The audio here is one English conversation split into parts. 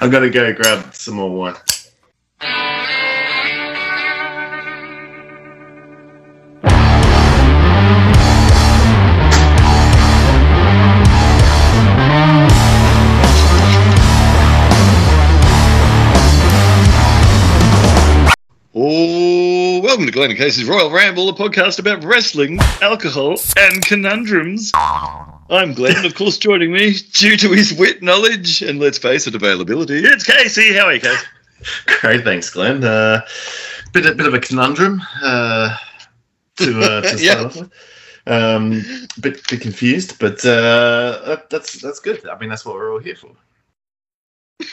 I'm gonna go grab some more wine. Oh, welcome to Glenn and Casey's Royal Ramble, a podcast about wrestling, alcohol, and conundrums. I'm Glenn, of course, joining me, due to his wit, knowledge, and let's face it, availability, it's Casey. How are you, Casey? Great, thanks, Glenn. Uh, bit a bit of a conundrum uh, to uh, to start Yeah. off with. Um, bit bit confused, but uh, that, that's that's good. I mean, that's what we're all here for.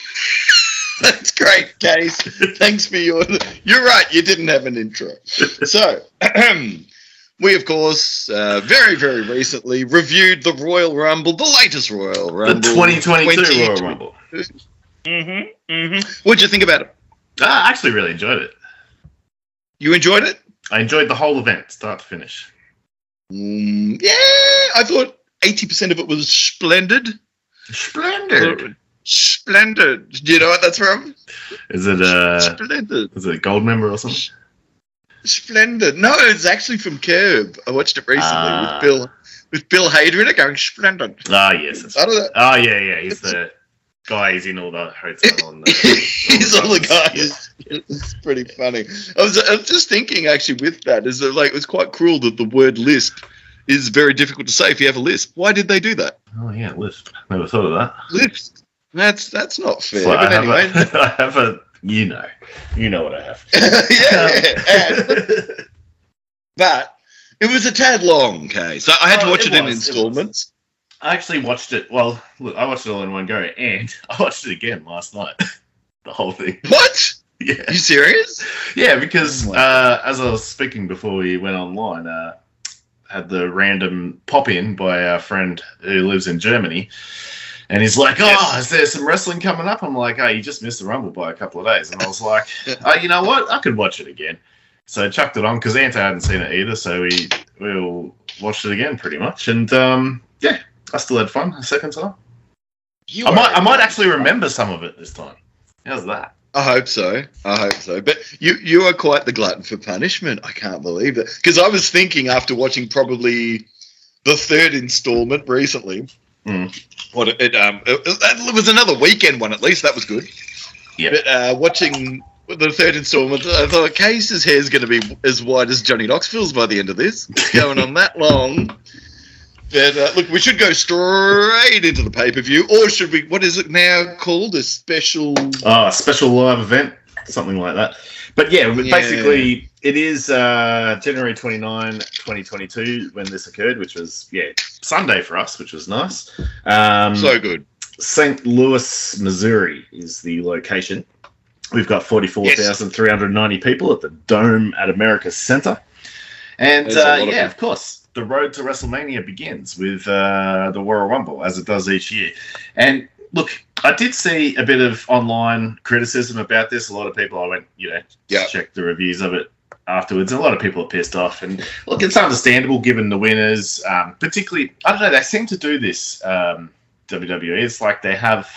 That's great, Case. Thanks for your. You're right. You didn't have an intro. So, we of course uh, very very recently reviewed the Royal Rumble, the latest Royal Rumble. The Rumble, 2022 Royal Rumble. Mm-hmm, mm-hmm. What'd you think about it? I actually really enjoyed it. You enjoyed it? I enjoyed the whole event, start to finish. Mm, yeah, I thought eighty percent of it was splendid. Splendid. Splendid. Do you know what that's from? Is it uh, Splendid. is it a gold member or something? Splendid. No, it's actually from Curb. I watched it recently Ah. with Bill with Bill Hader in it going splendid. Ah, yes. I don't. Oh yeah, yeah. He's the guy. He's in all the hotel. The, He's all the Yeah. guys. It's pretty funny. I was, I was just thinking actually with that is that like it's quite cruel that the word lisp is very difficult to say if you have a lisp. Why did they do that? Oh yeah, lisp. Never thought of that. Lisp. That's that's not fair. I, but have anyway, a, I have a. You know, you know what I have. yeah, yeah. But it was a tad long, okay. So I had to Oh, watch it it, in installments. I actually watched it. Well, look, I watched it all in one go, and I watched it again last night. the whole thing. What? Yeah, you serious? yeah. Because Oh uh, as I was speaking before we went online, uh, had the random pop in by our friend who lives in Germany. And he's like, "Oh, Yes. is there some wrestling coming up?" I'm like, "Oh, you just missed the Rumble by a couple of days." And I was like, oh, "You know what? I could watch it again." So I chucked it on because Anto hadn't seen it either, so we we all watched it again pretty much. And um, yeah, I still had fun a second time. You I might I might actually remember some of it this time. How's that? I hope so. I hope so. But you you are quite the glutton for punishment. I can't believe it. Because I was thinking after watching probably the third installment recently. Mm. What it, um it, it was another weekend one at least. That was good. Yeah. But uh, watching the third installment, I thought Case's hair is going to be as wide as Johnny Knoxville's by the end of this. It's going on that long. But uh, look, we should go straight into the pay per view, or should we? What is it now called? A special. Oh, a special live event, something like that. But yeah, Yeah. basically, it is uh, January 29, 2022 when this occurred, which was, yeah, Sunday for us, which was nice. Um, So good. St. Louis, Missouri is the location. We've got 44,390 people at the Dome at America Center. And uh, of yeah, people. of course, the road to WrestleMania begins with uh, the Royal Rumble, as it does each year. And look, I did see a bit of online criticism about this. A lot of people, I went, you know, Yeah. check the reviews of it afterwards. And a lot of people are pissed off. And look, it's understandable given the winners, um, particularly, I don't know, they seem to do this, um, WWE. It's like they have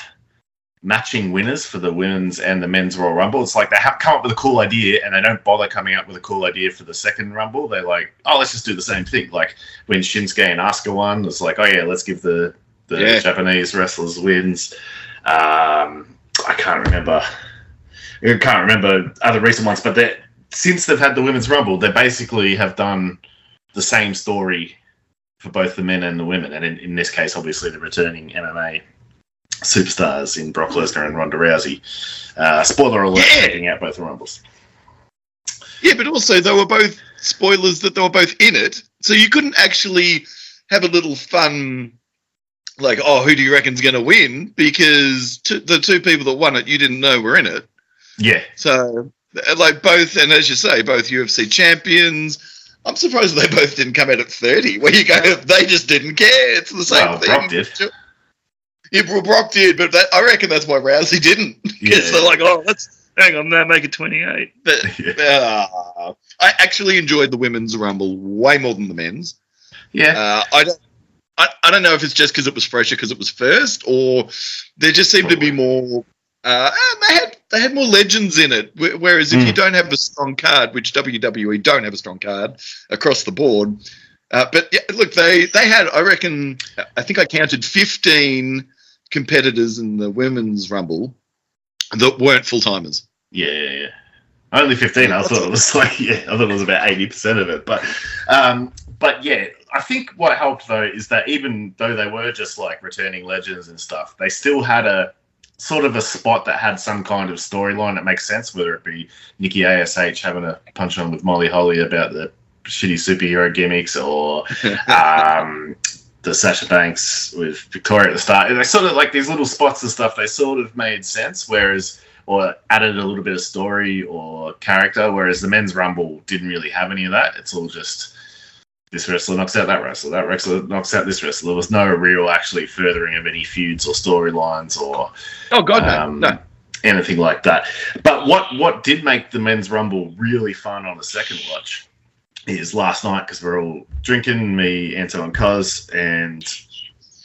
matching winners for the women's and the men's Royal Rumble. It's like they have come up with a cool idea and they don't bother coming up with a cool idea for the second Rumble. They're like, oh, let's just do the same thing. Like when Shinsuke and Asuka won, it's like, oh yeah, let's give the the Yeah. Japanese wrestlers wins. Um, I can't remember. I can't remember other recent ones, but they since they've had the women's Rumble, they basically have done the same story for both the men and the women, and in, in this case, obviously, the returning MMA superstars in Brock Lesnar and Ronda Rousey. Uh, spoiler alert, Yeah. taking out both the Rumbles. Yeah, but also they were both spoilers that they were both in it, so you couldn't actually have a little fun, like, oh, who do you reckon's going to win? Because t- the two people that won it, you didn't know were in it. Yeah, So, like, both, and as you say, both UFC champions. I'm surprised they both didn't come out at 30. Where you go, they just didn't care. It's the same Well, thing. Brock did. Yeah, well, Brock did, but that, I reckon that's why Rousey didn't. Because Yeah. they're like, oh, let's hang on, now make it 28. But yeah, uh, I actually enjoyed the women's rumble way more than the men's. yeah. Uh, I don't. I, I don't know if it's just because it was fresher because it was first, or there just seemed to be more Uh, and they had they had more legends in it. Whereas if Mm. you don't have a strong card, which WWE don't have a strong card across the board, uh, but yeah, look, they they had I reckon I think I counted fifteen competitors in the women's rumble that weren't full timers. Yeah, yeah, yeah. Only fifteen. I thought it was like yeah, I thought it was about eighty percent of it. But um, but yeah, I think what helped though is that even though they were just like returning legends and stuff, they still had a sort of a spot that had some kind of storyline that makes sense, whether it be Nikki Ash having a punch on with Molly Holly about the shitty superhero gimmicks or um, the Sasha Banks with Victoria at the start. They sort of like these little spots and stuff. They sort of made sense, whereas or added a little bit of story or character. Whereas the men's rumble didn't really have any of that. It's all just this wrestler knocks out that wrestler, that wrestler knocks out this wrestler. There was no real actually furthering of any feuds or storylines or Oh God, no, um, no. anything like that. But what what did make the men's rumble really fun on the second watch is last night because we're all drinking, me, Anton, and Cos, and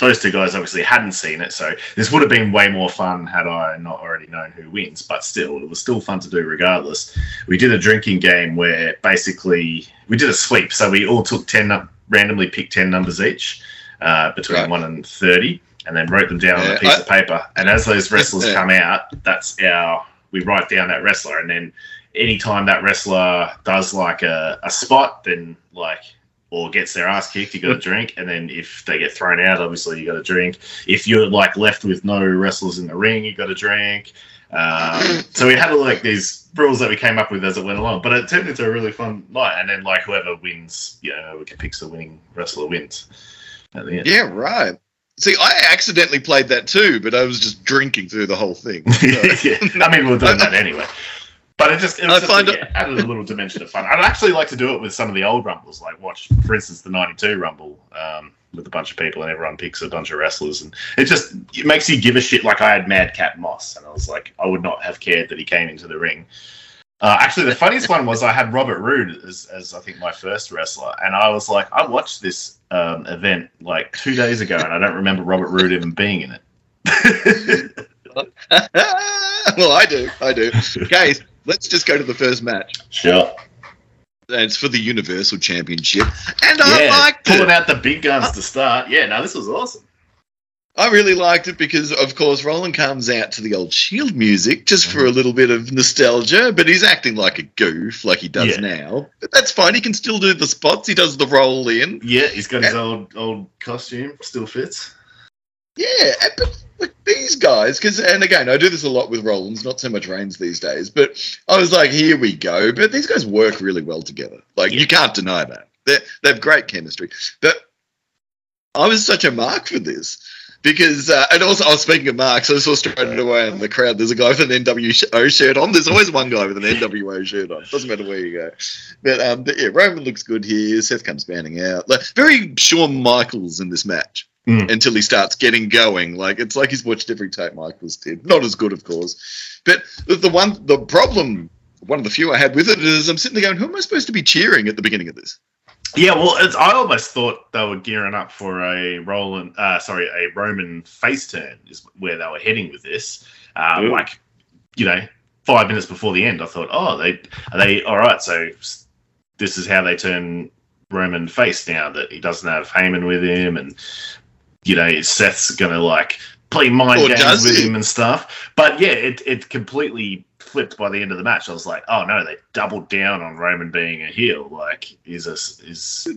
those two guys obviously hadn't seen it. So this would have been way more fun had I not already known who wins. But still, it was still fun to do regardless. We did a drinking game where basically we did a sweep. So we all took ten randomly picked ten numbers each uh, between Right. one and thirty, and then wrote them down on a piece I- of paper. And as those wrestlers Yeah. come out, that's our we write down that wrestler, and then anytime that wrestler does like a, a spot, then like or gets their ass kicked, you got to drink, and then if they get thrown out, obviously you got to drink. If you're like left with no wrestlers in the ring, you got to drink. Um, so we had like these rules that we came up with as it went along, but it turned into a really fun night. And then like whoever wins, you know, we can pick the winning wrestler wins at the end. Yeah, right. See, I accidentally played that too, but I was just drinking through the whole thing. yeah. I mean, we're doing that anyway. But it just, it was I just find yeah, added a little dimension of fun. I'd actually like to do it with some of the old Rumbles, like watch, for instance, the 92 Rumble um, with a bunch of people and everyone picks a bunch of wrestlers. And it just it makes you give a shit. Like I had Madcap Moss, and I was like, I would not have cared that he came into the ring. Uh, actually, the funniest one was I had Robert Roode as, as I think my first wrestler, and I was like, I watched this um, event like two days ago, and I don't remember Robert Roode even being in it. well, I do. I do. Okay, let's just go to the first match. sure. And it's for the Universal Championship. And I yeah, liked pulling it. out the big guns to start. Yeah, no, this was awesome. I really liked it because, of course, Roland comes out to the old Shield music just for a Mm-hmm. little bit of nostalgia, but he's acting like a goof, like he does Yeah. now. But that's fine. He can still do the spots. He does the roll in. Yeah, he's got his old old costume, still fits. Yeah, but like these guys, because and again, I do this a lot with Rollins, not so much Reigns these days. But I was like, here we go. But these guys work really well together. Like Yeah. you can't deny that. They they have great chemistry. But I was such a mark for this. Because uh, and also, I was speaking of marks. I saw straight away in the crowd. There's a guy with an NWO shirt on. There's always one guy with an NWO shirt on. Doesn't matter where you go. But um, but yeah, Roman looks good here. Seth comes bounding out. Like, very Shawn Michaels in this match Mm. until he starts getting going. Like it's like he's watched every tape Michaels did. Not as good, of course. But the, the one, the problem, one of the few I had with it is I'm sitting there going, who am I supposed to be cheering at the beginning of this? Yeah, well, it's, I almost thought they were gearing up for a Roland, uh, sorry, a Roman face turn is where they were heading with this. Ooh. like, you know, five minutes before the end, I thought, oh, they are they all right? So this is how they turn Roman face now that he doesn't have Heyman with him, and you know Seth's gonna like play mind Or games with he? him and stuff. But yeah, it it completely flipped by the end of the match. I was like, oh no, they doubled down on Roman being a heel. Like, is a is.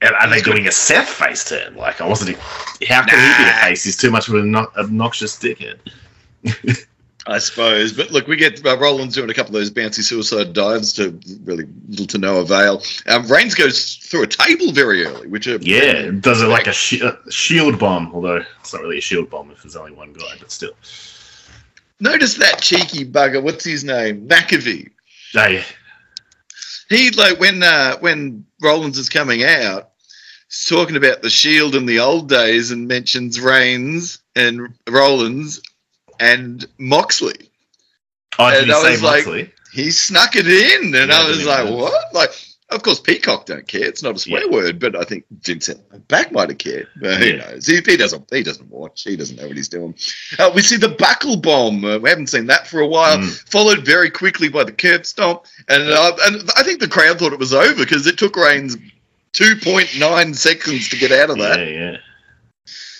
And are they doing a Seth face turn? Like, I wasn't. How can he be a face? He's too much of an obnoxious dickhead. I suppose. But look, we get uh, Rollins doing a couple of those bouncy suicide dives to really little to no avail. Um, Reigns goes through a table very early, which are Yeah, does it like a, shi- a shield bomb, although it's not really a shield bomb if there's only one guy, but still. Notice that cheeky bugger. What's his name? McAfee. Yeah, he like when uh, when Rollins is coming out, he's talking about the Shield in the old days and mentions Reigns and Rollins and Moxley. oh, And he I was like- Moxley? He snuck it in, and Yeah, I was like. "What?" Like Of course, Peacock don't care. It's not a swear Yeah. word, but I think Vincent back might have cared. But who Yeah. knows? He, he doesn't. He doesn't watch. He doesn't know what he's doing. Uh, we see the buckle bomb. Uh, we haven't seen that for a while. Mm. Followed very quickly by the curb stomp, and uh, and I think the crowd thought it was over because it took Reigns two point nine seconds to get out of that. Yeah, yeah.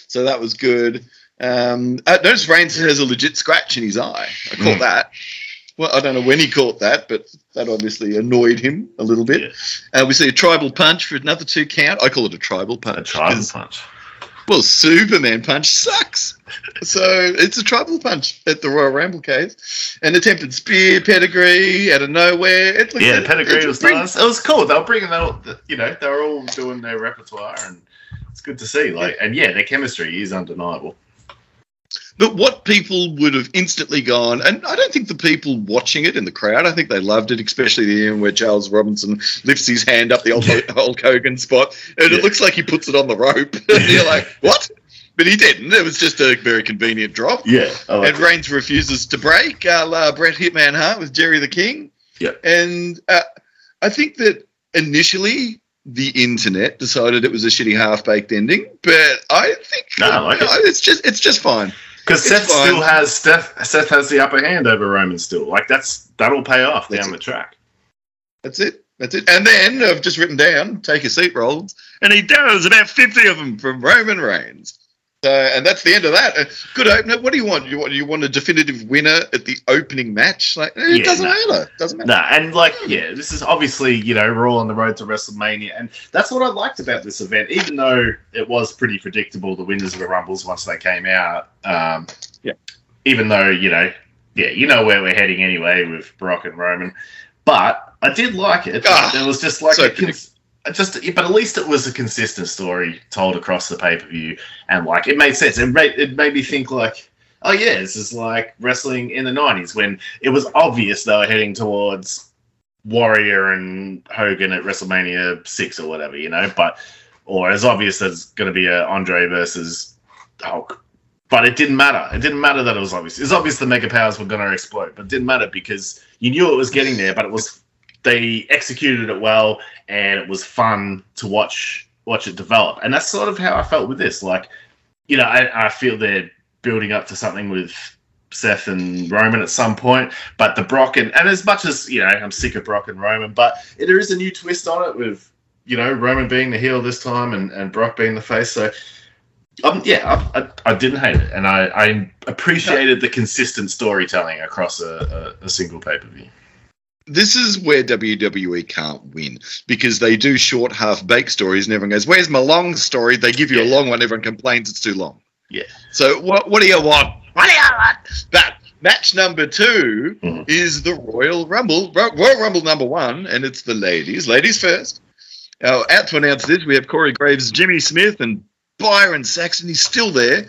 So that was good. Um, I noticed Reigns has a legit scratch in his eye. I caught Mm. that. Well, I don't know when he caught that, but that obviously annoyed him a little bit. Uh, we see a tribal punch for another two count. I call it a tribal A punch. tribal 'cause, punch. Well, Superman punch sucks. so it's a tribal punch at the Royal Rumble case. An attempted spear pedigree out of nowhere. It looks Yeah, it- pedigree it was brings- nice. It was cool. They were bringing that, all- you know, they were all doing their repertoire, and it's good to see. Like, and yeah, their chemistry is undeniable. But what people would have instantly gone, and I don't think the people watching it in the crowd, I think they loved it, especially the end where Charles Robinson lifts his hand up the old Yeah. Hulk Hogan spot, and Yeah. it looks like he puts it on the rope. and you're like, what? But he didn't. It was just a very convenient drop. Yeah, like and Reigns refuses to break, a la Bret Hitman Hart with Jerry the King. Yeah. And uh, I think that initially the internet decided it was a shitty half baked ending, but I think No, I like it. it's just it's just fine. Because Seth fine. still has Seth. Seth has the upper hand over Roman still. Like that's that'll pay off That's down it. the track. That's it. That's it. And then I've just written down, take a seat, Rollins. And he does about 50 of them from Roman Reigns. So, and that's the end of that. Uh, Good opener. What do you want? You want you want a definitive winner at the opening match? Like eh, it Yeah, doesn't no. matter. Doesn't matter. No, and like yeah, this is obviously you know we're all on the road to WrestleMania, and that's what I liked about this event. Even though it was pretty predictable, the winners of the Rumbles once they came out. Um, Yeah. Even though you know, yeah, you know where we're heading anyway with Brock and Roman, but I did like it. Ah, it was just like so a cons- just, but at least it was a consistent story told across the pay per view, and like it made sense. It made it made me think like. Oh yeah, this is like wrestling in the '90s when it was obvious they were heading towards Warrior and Hogan at WrestleMania six or whatever, you know. But or as obvious it's going to be a Andre versus Hulk. But it didn't matter. It didn't matter that it was obvious. It's obvious the mega powers were going to explode, but it didn't matter because you knew it was getting there. But it was they executed it well, and it was fun to watch watch it develop. And that's sort of how I felt with this. Like, you know, I, I feel they're building up to something with Seth and Roman at some point. But the Brock and and as much as you know, I'm sick of Brock and Roman, but there is a new twist on it with you know Roman being the heel this time and, and Brock being the face. So. Um, yeah, I, I, I didn't hate it, and I, I appreciated the consistent storytelling across a, a, a single pay per view. This is where WWE can't win because they do short half baked stories and everyone goes, Where's my long story? They give you a long one, everyone complains it's too long. Yeah. So what what do you want? What do you want? But match number 2 Mhm. is the Royal Rumble. Royal Rumble number one, and it's the ladies. Ladies first. Now, out to announce this, we have Corey Graves, Jimmy Smith, and Byron Saxton. He's still there.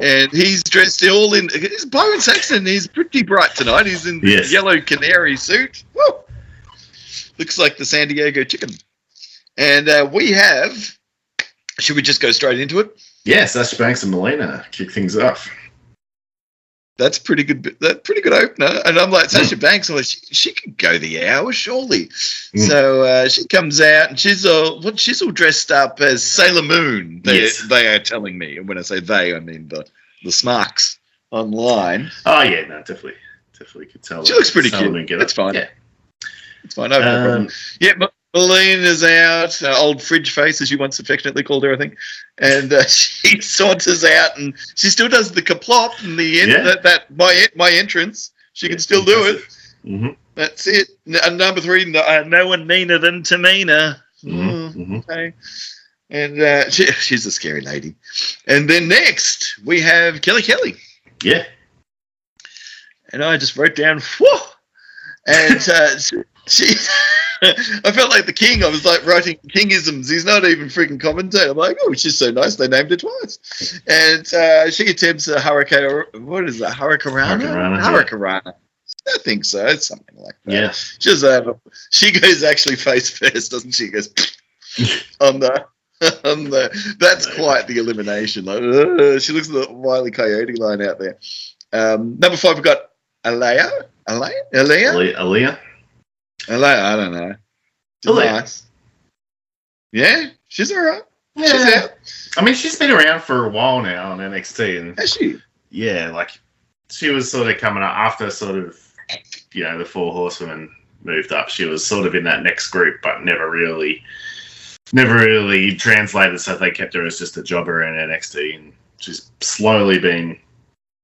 And he's dressed all in. It's Byron Saxton. He's pretty bright tonight. He's in the Yes. yellow canary suit. Woo! Looks like the San Diego chicken. And uh, we have. Should we just go straight into it? Yes, Sasha Banks and Melina kick things off. That's pretty good. That pretty good opener. And I'm like Sasha Banks. I'm like, she, she could go the hour surely. Mm. So uh, she comes out and she's all what she's all dressed up as Sailor Moon. They Yes. they are telling me, and when I say they, I mean the the smarks online. Oh yeah, no, definitely, definitely could tell. She looks pretty cute. get That's fine. Yeah. It's fine. No problem. Um, Yeah, Ma- Melina's out. Uh, old fridge face, as you once affectionately called her, I think. And uh, she saunters out, and she still does the kaplop and the en- Yeah. that, that my my entrance. She can still do it. hmm That's it. Uh, number three, no, uh, no one meaner than Tamina. hmm Mm, okay. And uh, she, she's a scary lady. And then next, we have Kelly Kelly. Yeah. And I just wrote down, whoa. And uh, she I felt like the king. I was like writing kingisms. He's not even freaking commentator. I'm like, oh, she's so nice. They named her twice. And uh, she attempts a hurricane. What is that? Hurricanrana? Hurricanrana, yeah. I think so. It's something like that. Yeah. She's uh, she goes actually face first, doesn't she? Goes on the on the. That's quite the elimination. Like "Ugh." she looks at the Wiley Coyote line out there. Um, number five, we've got Alea. Alea. Alea. Aliyah. Aliyah? like. I don't know. She's Aliyah. nice. Yeah, she's all right. Yeah. out. I mean, she's been around for a while now on NXT, and Has she? yeah, like she was sort of coming up after sort of you know the four horsewomen moved up. She was sort of in that next group, but never really, never really translated. So they kept her as just a jobber in NXT, and she's slowly been,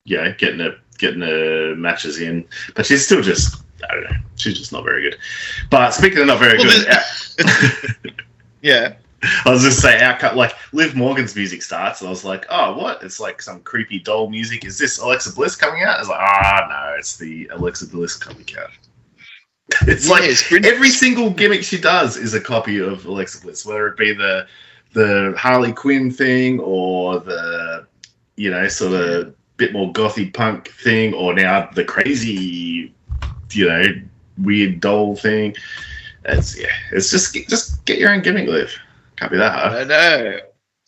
you know, getting her getting her matches in. But she's still just, I don't know, she's just not very good. But speaking of not very Well, good, Yeah. I was just our cut like Liv Morgan's music starts, and I was like, "Oh, what? It's like some creepy doll music. Is this Alexa Bliss coming out?" I was like, "Ah, no, it's the Alexa Bliss coming out." it's like Yeah, Sprint- every single gimmick she does is a copy of Alexa Bliss, whether it be the the Harley Quinn thing or the you know sort of bit more gothy punk thing, or now the crazy you know weird doll thing. It's yeah, it's just just get your own gimmick, Liv. Can't be that hard. I know.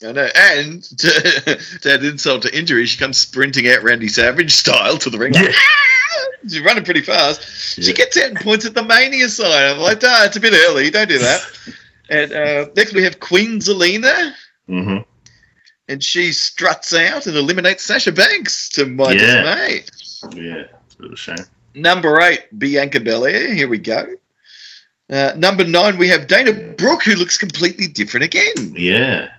I know. And to, to add insult to injury, she comes sprinting out Randy Savage style to the ring. Yeah. She's running pretty fast. She gets out and points at the Mania sign. I'm like, ah, it's a bit early. Don't do that. and uh, next we have Queen Zelina, hmm and she struts out and eliminates Sasha Banks to my Yeah. dismay. Yeah, it's a bit of a shame. Number eight, Bianca Belair. Here we go. Uh, number nine, we have Dana Brooke, who looks completely different again. Yeah.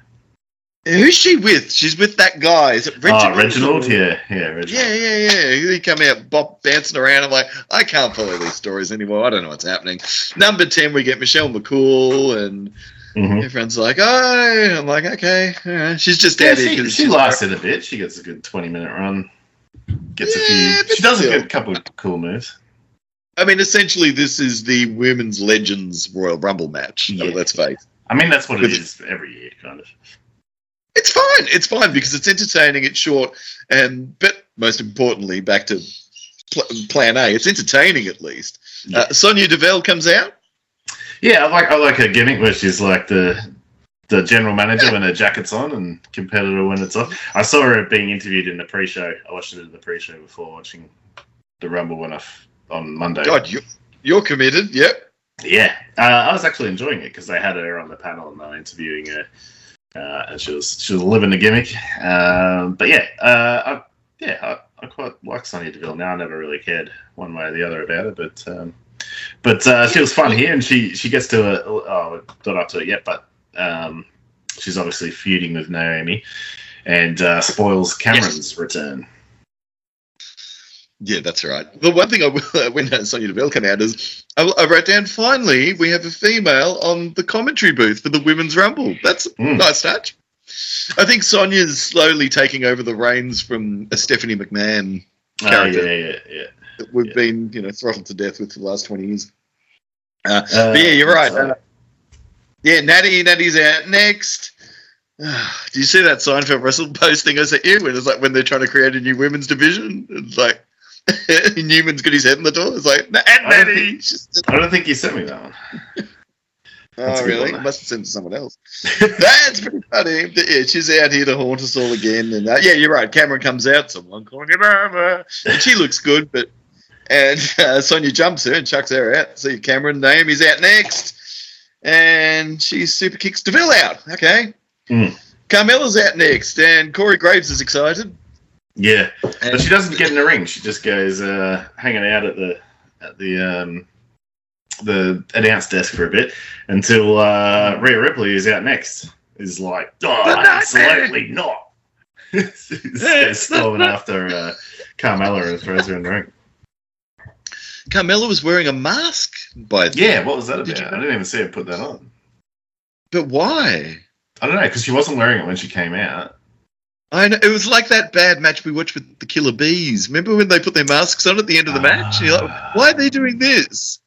Who's she with? She's with that guy. Is it Reginald? Oh, Reginald. Yeah, yeah, Reginald. Yeah, yeah, yeah. He come out bop, bouncing around. I'm like, I can't follow these stories anymore. I don't know what's happening. Number 10, we get Michelle McCool, and hmm everyone's like, oh, I'm like, okay. right. She's just Yeah, out here she, because she lasted a bit. She gets a good twenty minute run. Gets Yeah, a few. She does still. a couple of cool moves. I mean, essentially, this is the Women's Legends Royal Rumble match. I mean, let's face I mean, that's what it is every year, kind of. It's fine. It's fine because it's entertaining. It's short, and but most importantly, back to pl- Plan A. It's entertaining at least. Yeah. Uh, Sonya Deville comes out. Yeah, I like I like her gimmick where she's like the the general manager when her jacket's on and competitor when it's off. I saw her being interviewed in the pre-show. I watched it in the pre-show before watching the Rumble went off on Monday. God, you you're committed. Yep. Yeah, uh, I was actually enjoying it because they had her on the panel and they were interviewing her, uh, and she was she was living the gimmick. Um, but yeah, uh, I, yeah, I, I quite like Sonya Deville now. I never really cared one way or the other about it, but um, but uh, she was fun here, and she she gets to a oh, not up to it yet, but um, she's obviously feuding with Naomi, and uh, spoils Cameron's return. Yeah, that's right. The one thing I will, when Sonya Deville came out is I, I wrote down. Finally, we have a female on the commentary booth for the Women's Rumble. That's a Mm. nice touch. I think Sonya's slowly taking over the reins from a Stephanie McMahon Oh, Character. yeah, yeah, yeah. that we've Yeah. been, you know, throttled to death with for the last twenty years. Uh, Uh, but yeah, you're right. so- Uh, yeah, Natty, Natty's out next. Do you see that Seinfeld Russell posting I sent you? When it's like when they're trying to create a new women's division, it's like Newman's got his head in the door. It's like, "Nah, don't Natty. Just- I don't think you sent me that one. Oh, really? one. Must have sent to someone else. That's pretty funny. Yeah, she's out here to haunt us all again. And uh, yeah, you're right. Cameron comes out. Someone calling your mama. And she looks good, but and uh, Sonya jumps her and chucks her out. See Cameron, Naomi's out next, and she super kicks Deville out. Okay. Mm. Carmella's out next, and Corey Graves is excited. Yeah, And but she doesn't get in the ring. She just goes uh, hanging out at the at the um, the announce desk for a bit until uh, Rhea Ripley is out next. Is like, oh, absolutely not. She's storming after uh, Carmella and throws her in the ring. Carmella was wearing a mask by Yeah, what was that Did about? you- I didn't even see her put that on. but why? I don't know because she wasn't wearing it when she came out. I know it was like that bad match we watched with the Killer Bees. Remember when they put their masks on at the end of the match? You're like, why are they doing this?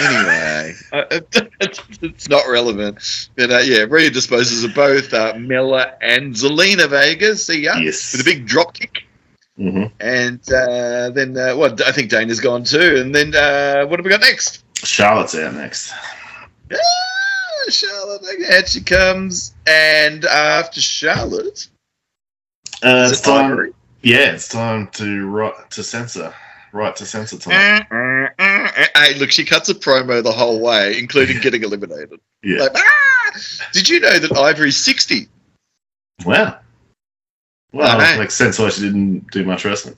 Anyway, uh, it's not relevant. But uh, yeah, Rhea disposes of both uh, Mella and Zelina Vega. See ya Yes. with a big drop kick, hmm and uh, then uh, well, I think Dana's gone too. And then uh, what have we got next? Charlotte's out next. Ah, Charlotte, out she comes, and after Charlotte, Uh, it's it time. Ivory? Yeah, it's time to right to censor. Right to censor time. Hey, look, she cuts a promo the whole way, including getting eliminated. Yeah. Like, ah! Did you know that Ivory's 60? Wow. Well, I know. makes sense why she didn't do much wrestling.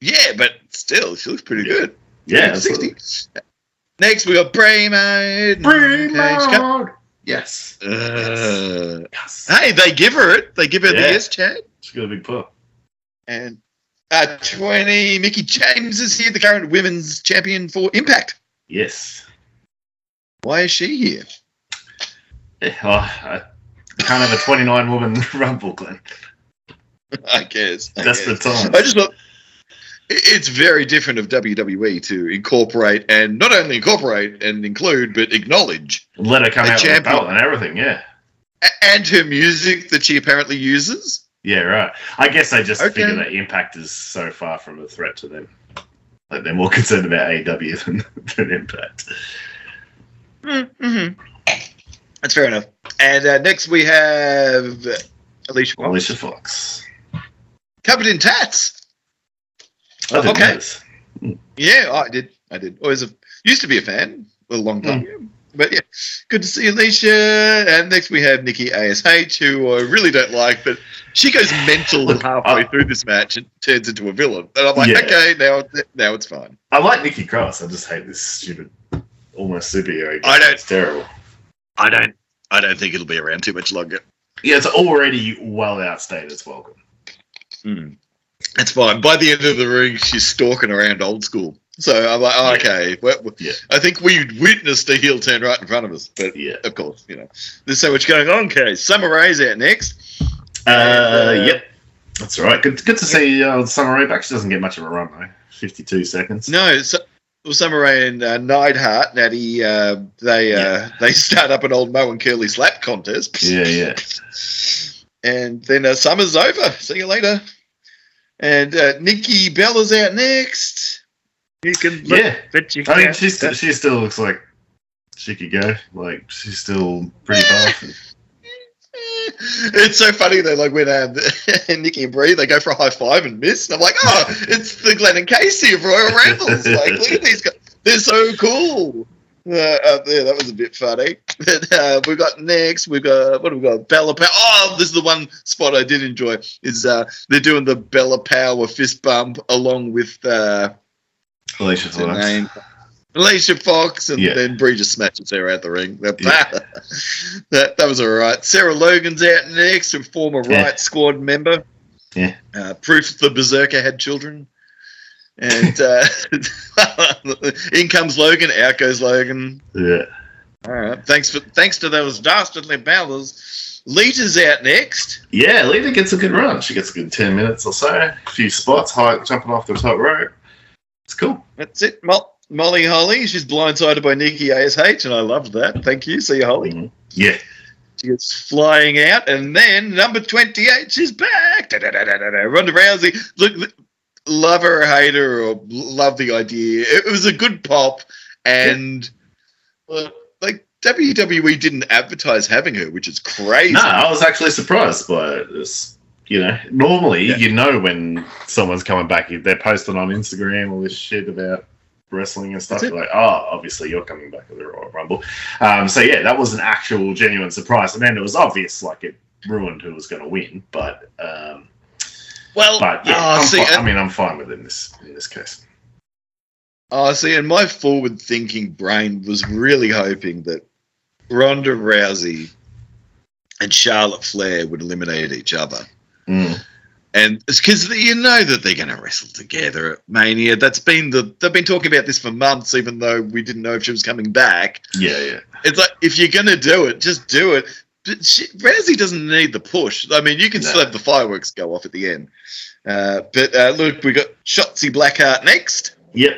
Yeah, but still, she looks pretty good. Yeah, 60. Next, we got Brie Mode. Okay, she Yes. Uh, yes. hey, they give her it. They give her Yeah. the yes Chad. She's got a big pull. And uh, 20, Mickie James is here, the current women's champion for Impact. Yes. Why is she here? Yeah, oh, I can't have a 29 woman rumble, Glenn. I guess. I That's the time. I just thought it's very different of WWE to incorporate and not only incorporate and include, but acknowledge. Let her come out with a champion. belt and everything, yeah. And her music that she apparently uses. Yeah, right. I guess they just Okay. figure that Impact is so far from a threat to them. Like they're more concerned about AEW than, than Impact. Mm-hmm. That's fair enough. And uh, next we have Alicia Fox. Alicia Fox. Covered in tats. I didn't Okay. notice. Yeah, I did. I did. Always a, used to be a fan a long time. Hmm. But yeah, good to see Alicia. And next we have Nikki ASH, who I really don't like, but she goes mental halfway through this match and turns into a villain. And I'm like, Yeah. okay, now now it's fine. I like Nikki Cross. I just hate this stupid, almost superhero. I don't- It's terrible. I don't. I don't think it'll be around too much longer. Yeah, it's already well outstayed its welcome. Hmm. It's fine. By the end of the ring, she's stalking around old school. So I'm like, oh, okay. Well, Yeah. I think we witnessed a heel turn right in front of us. But Yeah. of course, you know, there's so much going on. Okay, Summer Rae's out next. Uh, Uh, yep. That's all right. Good, good to see uh, Summer Rae back. She doesn't get much of a run, though. 52 seconds. No, so, well, Summer Rae and uh, Neidhart, Natty, uh, they uh, they start up an old Moe and Curly slap contest. Yeah, yeah. And then uh, summer's over. See you later. And uh, Nikki Bella's out next. You can look, Yeah. but you I mean, can't. she, st- she still looks like she could go. Like, she's still pretty buff. It's so funny though, like when um, Nikki and Brie they go for a high five and miss, and I'm like, oh, it's the Glenn and Casey of Royal Rumbles. like, look at these guys, they're so cool. Uh, yeah, that was a bit funny. But, uh, we've got next, we've got what have we got? Bella Power. Oh, this is the one spot I did enjoy. Is uh, they're doing the Bella Power fist bump along with uh, Alicia Fox. name? Alicia Fox, and Yeah. then Brie just smashes her out the ring. That, Yeah. that, that was all right. Sarah Logan's out next, a former Yeah. Riot Squad member. Yeah. Uh, proof the Berserker had children. And uh, in comes Logan, out goes Logan. Yeah. All right. Thanks for thanks to those dastardly bellas. Lita's out next. Yeah, Lita gets a good run. She gets a good 10 minutes or so. A few spots, high, jumping off the top rope. It's cool. That's it. Mo- Molly Holly. She's blindsided by Nikki Ash, and I loved that. Thank you. See you, Holly. Mhm. Yeah. She gets flying out, and then number 28, she's back. Da-da-da-da-da-da. Ronda Rousey, look, look, love her or hate her, or love the idea. It, it was a good pop, and uh, like WWE didn't advertise having her, which is crazy. No, I was actually surprised by this. You know, normally Yeah. you know when someone's coming back. They're posting on Instagram all this shit about wrestling and stuff. You're like, oh, obviously you're coming back at the Royal Rumble. Um, so yeah, that was an actual genuine surprise. And then it was obvious, like it ruined who was going to win. But um, Well, but yeah, I'm see, fi- I mean, I'm fine with it in this in this case. Oh, see, and my forward thinking brain was really hoping that Ronda Rousey and Charlotte Flair would eliminate each other. Mm. And it's because you know that they're going to wrestle together at Mania. That's been the they've been talking about this for months, even though we didn't know if she was coming back. Yeah, yeah. It's like if you're going to do it, just do it. She, Rousey doesn't need the push. I mean, you can No. still have the fireworks go off at the end. Uh, but uh, look, we got Shotzi Blackheart next. Yep.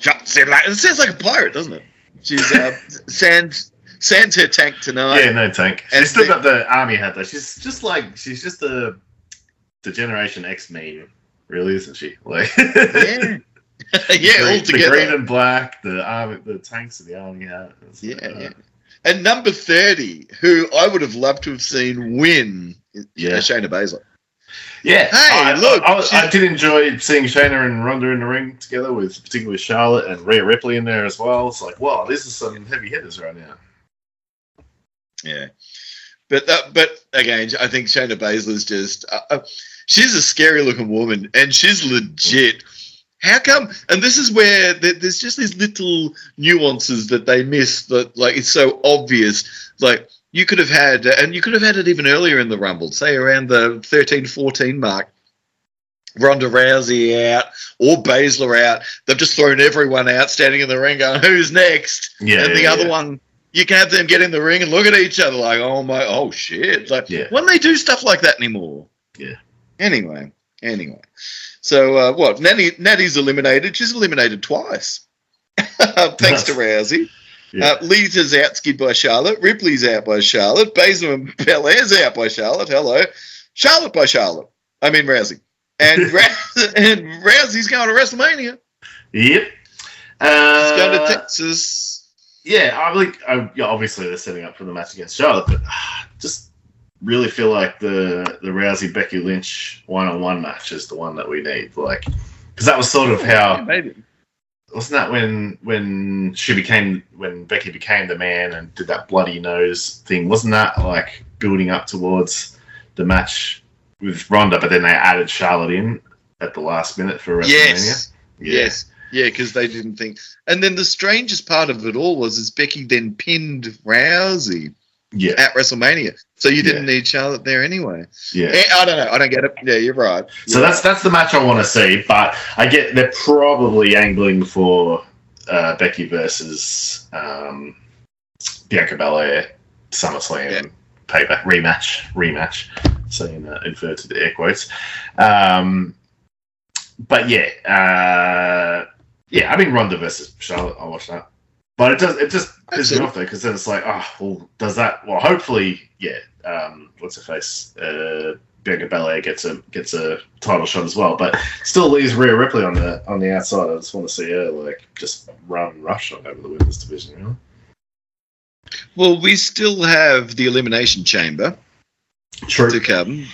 Shotzi Blackheart. It sounds like a pirate, doesn't it? She's uh, Sans Sans her tank tonight. Yeah, no tank. and She's still the- got the army hat though. She's just like she's just the the Generation X meme, really, isn't she? Like yeah, yeah, all the green and black, the army, the tanks and the army hat. Yeah, uh, yeah. And number 30, who I would have loved to have seen win, is Yeah. Shayna Baszler. Yeah. Hey, I, look, I, I, I did enjoy seeing Shayna and Ronda in the ring together, with particularly with Charlotte and Rhea Ripley in there as well. It's like, wow, this is some heavy hitters right now. Yeah, but that, but again, I think Shayna Baszler's just uh, uh, she's a scary looking woman, and she's legit. How come? And this is where there's just these little nuances that they miss. That like it's so obvious. Like you could have had, and you could have had it even earlier in the Rumble, say around the 13, 14 mark. Ronda Rousey out or Baszler out. They've just thrown everyone out, standing in the ring, going, "Who's next?" Yeah. and the yeah, other yeah. one, you can have them get in the ring and look at each other like, oh my, oh shit. Like, Yeah. when they do stuff like that anymore. Yeah. Anyway, anyway. So, uh, what? Natty, Natty's eliminated. She's eliminated twice. Thanks to Rousey. Yeah. Uh, Lita's outskid by Charlotte. Ripley's out by Charlotte. Baszler and Belair's out by Charlotte. Hello. Charlotte by Charlotte. I mean, Rousey. And, Rousey, and Rousey's going to WrestleMania. Yep. Uh, going to Texas. yeah, I think I, yeah, obviously they're setting up for the match against Charlotte, but ah, just really feel like the the Rousey Becky Lynch one on one match is the one that we need. Like, because that was sort of Yeah, how maybe. wasn't that when when she became when Becky became the man and did that bloody nose thing? Wasn't that like building up towards the match with Ronda? But then they added Charlotte in at the last minute for WrestleMania. Yes. Yeah. Yes. Yeah, because they didn't think. And then the strangest part of it all was is Becky then pinned Rousey Yeah. at WrestleMania. So you didn't Yeah. need Charlotte there anyway. Yeah. Eh, I don't know. I don't get it. Yeah, you're right. So You're that's that's the match I want to see, but I get they're probably angling for uh, Becky versus um, Bianca Belair SummerSlam Yeah. payback rematch rematch. Saying uh, inverted air quotes, um, but yeah, uh, yeah. I mean Ronda versus Charlotte. I'll watch that, but it does it just pisses me off though because then it's like, oh, well, does that? Well, hopefully, yeah. Um, what's her face? Uh, Bianca Belair gets a gets a title shot as well, but still leaves Rhea Ripley on the on the outside. I just want to see her like just run rush on over the women's division. You know? Well, we still have the Elimination Chamber True. to come.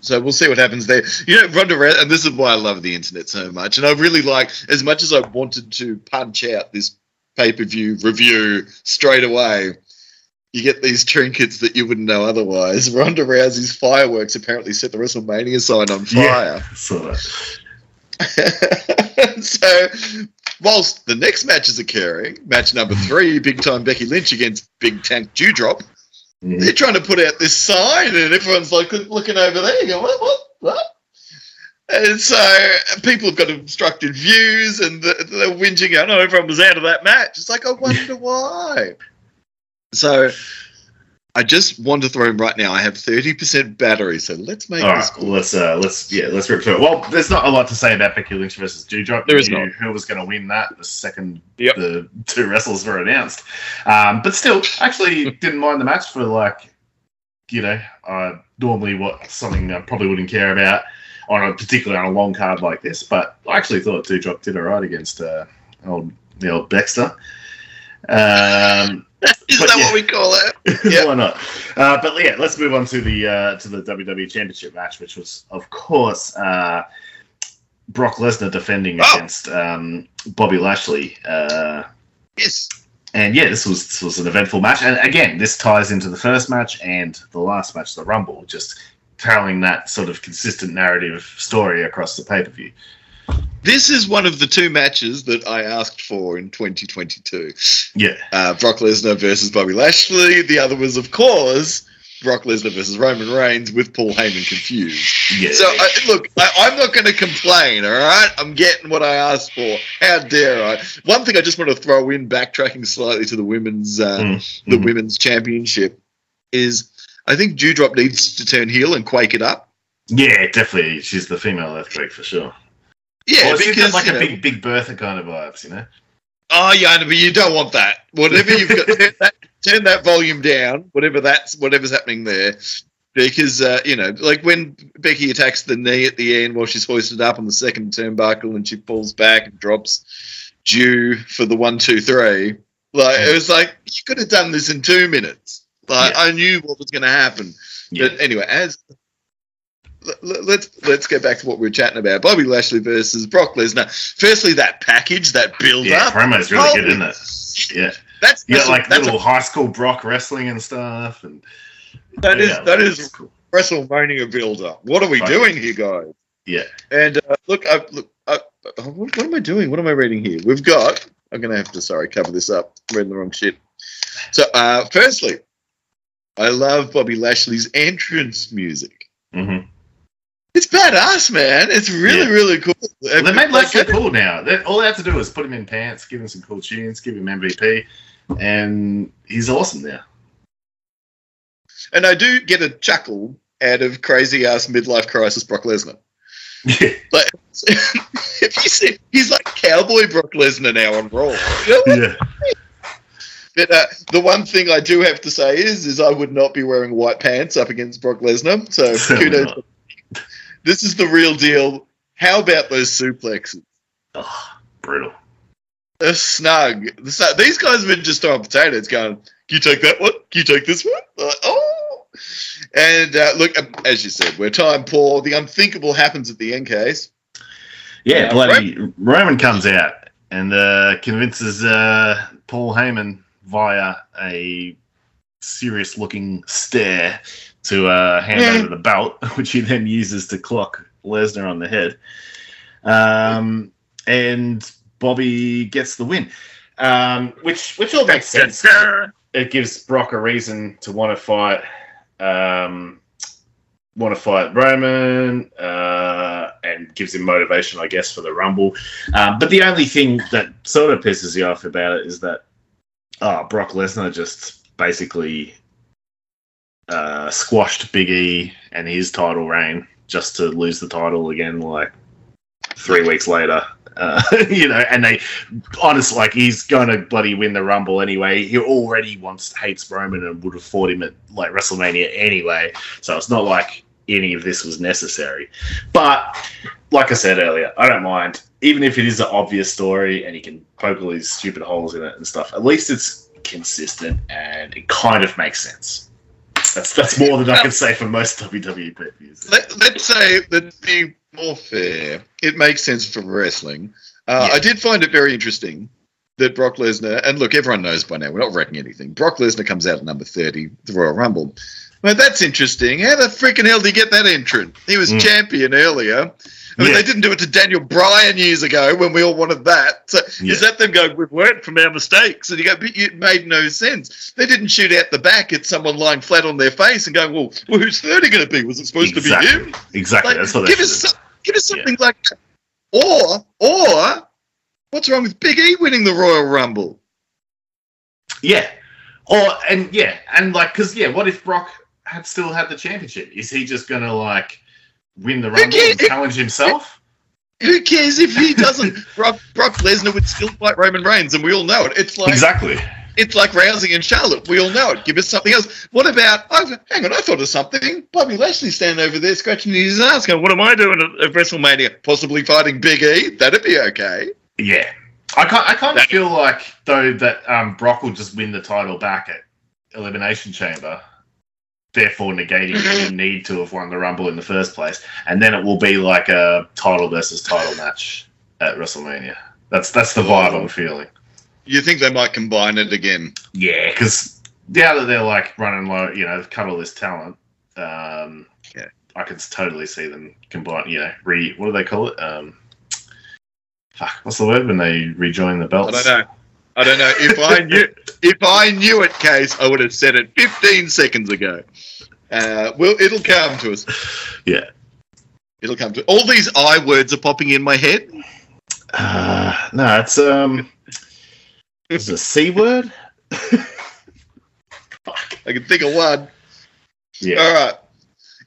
So we'll see what happens there. You know, Ronda Rousey, and this is why I love the internet so much. And I really like, as much as I wanted to punch out this pay per view review straight away, you get these trinkets that you wouldn't know otherwise. Ronda Rousey's fireworks apparently set the WrestleMania sign on fire. Yeah, so, whilst the next match is occurring, match number three, big time Becky Lynch against Big Tank Doudrop, Mhm. they're trying to put out this sign, and everyone's like looking over there, going, "What? What? What?" And so people have got obstructed views, and they're they're whinging, going, "Oh, everyone was out of that match." It's like, I wonder why. So, I just want to throw him right now. I have thirty percent battery, so let's make All this right, call. let's uh, let's yeah, let's rip through it. Well, there's not a lot to say about Becky Lynch versus Doudrop. There is You not. Who was going to win that? The second Yep. the two wrestlers were announced, um, but still, actually didn't mind the match for like, you know, uh, normally what something I probably wouldn't care about on a particularly on a long card like this. But I actually thought Doudrop did alright against uh, old the old Baxter. Um, Is that yeah. what we call it? Yeah. Why not? Uh, but yeah, let's move on to the uh, to the WWE Championship match, which was, of course, uh, Brock Lesnar defending Oh. against um, Bobby Lashley. Uh, Yes. and yeah, this was this was an eventful match. And again, this ties into the first match and the last match, the Rumble, just telling that sort of consistent narrative story across the pay per view. This is one of the two matches that I asked for in 2022. Yeah, Uh, Brock Lesnar versus Bobby Lashley. The other was, of course, Brock Lesnar versus Roman Reigns with Paul Heyman confused. yeah. So, I, look, I, I'm not going to complain, all right? I'm getting what I asked for. How dare I? One thing I just want to throw in, backtracking slightly to the women's uh, Mm, the mhm. women's championship, is I think Doudrop needs to turn heel and quake it up. yeah, definitely. She's the female earthquake for sure. Yeah, well, she's because got like a know- big Big Bertha kind of vibes, you know. Oh yeah, but you don't want that. Whatever you've got, turn that, turn that volume down. Whatever that's whatever's happening there, because uh, you know, like when Becky attacks the knee at the end while she's hoisted up on the second turnbuckle and she pulls back and drops Jew for the one, two, three. Like it was like you could have done this in two minutes. Like Yeah. I knew what was going to happen. Yeah. But anyway, as let- let's let's go back to what we were chatting about. Bobby Lashley versus Brock Lesnar. Firstly, that package, that build Yeah, up. promo's really good, isn't it? Yeah, That's, you got like that's little high school Brock wrestling and stuff, and a, that is yeah, that it's is cool. WrestleMania build up. What are we Right. doing here, guys? Yeah, And uh, look, I, look, I, what, what am I doing? What am I reading here? We've got. I'm going to have to sorry cover this up. I'm reading the wrong shit. So, uh, firstly, I love Bobby Lashley's entrance music. hmm It's badass, man. It's really, Yeah. really cool. Well, they made Like, Lashley cool now. They, all they have to do is put him in pants, give him some cool tunes, give him MVP, and he's awesome now. And I do get a chuckle out of crazy ass midlife crisis Brock Lesnar. Yeah, Like, if you see, he's like cowboy Brock Lesnar now on Raw. You know? yeah. But uh, the one thing I do have to say is, is I would not be wearing white pants up against Brock Lesnar. So kudos. This is the real deal. How about those suplexes? Oh, brutal. They're snug. Snug- These guys have been just throwing potatoes, going, "Can you take that one? Can you take this one?" Like, oh. And uh, look, uh, as you said, we're time poor. The unthinkable happens at the end case. Yeah, Uh, bloody Roman comes out and uh, convinces uh, Paul Heyman via a serious looking stare to uh, hand Yeah. over the belt, which he then uses to clock Lesnar on the head. Um, and Bobby gets the win, um, which which all makes sense. It gives Brock a reason to want to fight. Um, want to fight Roman uh, and gives him motivation, I guess, for the Rumble. Um, but the only thing that sort of pisses you off about it is that oh, Brock Lesnar just basically uh, squashed Big E and his title reign just to lose the title again, like three weeks later. Uh, you know, and they honestly, like, he's going to bloody win the Rumble anyway. He already wants hates Roman and would have fought him at like WrestleMania anyway. So it's not like any of this was necessary. But like I said earlier, I don't mind. Even if it is an obvious story and he can poke all these stupid holes in it and stuff, at least it's consistent and it kind of makes sense. That's that's more than I can say for most WWE pay. Let, let's say that to be more fair, it makes sense for wrestling. Uh, Yeah. I did find it very interesting that Brock Lesnar, and look, everyone knows by now, we're not wrecking anything. Brock Lesnar comes out at number 30, the Royal Rumble. Well, that's interesting. How the freaking hell did he get that entrant? He was Mm. champion earlier. I mean, Yeah. they didn't do it to Daniel Bryan years ago when we all wanted that. So Yeah. is that them going, we've learned from our mistakes? And you go, but it made no sense. They didn't shoot out the back at someone lying flat on their face and going, well, well who's 30 going to be? Was it supposed to be Exactly. him? Exactly. Like, that's what give us some, give us something like that. Or or what's wrong with Big E winning the Royal Rumble? Yeah. Or and yeah, and like because yeah, what if Brock had still had the championship? Is he just gonna like win the Rumble and challenge himself? Who cares if he doesn't? Brock, Brock Lesnar would still fight Roman Reigns, and we all know it. It's like exactly. it's like Rousey and Charlotte. We all know it. Give us something else. What about? Oh, hang on, I thought of something. Bobby Lashley standing over there scratching his ass, going, "What am I doing at, at WrestleMania? Possibly fighting Big E? That'd be okay." Yeah. I can't. I kind of feel like though that um, Brock will just win the title back at Elimination Chamber, therefore negating any need to have won the Rumble in the first place, and then it will be like a title versus title match at WrestleMania. That's that's the vibe I'm feeling. You think they might combine it again? Yeah, because now that they're like running low, you know, they've cut all this talent. Um, Yeah. I can totally see them combine. You know, re what do they call it? Um, fuck, what's the word when they rejoin the belts? I don't know. I don't know. If I knew, if I knew it, case I would have said it 15 seconds ago. Uh, well, it'll come to us. Yeah. It'll come to all these I words are popping in my head. Uh, no, it's um, it's a c word. I can think of one. Yeah, All right.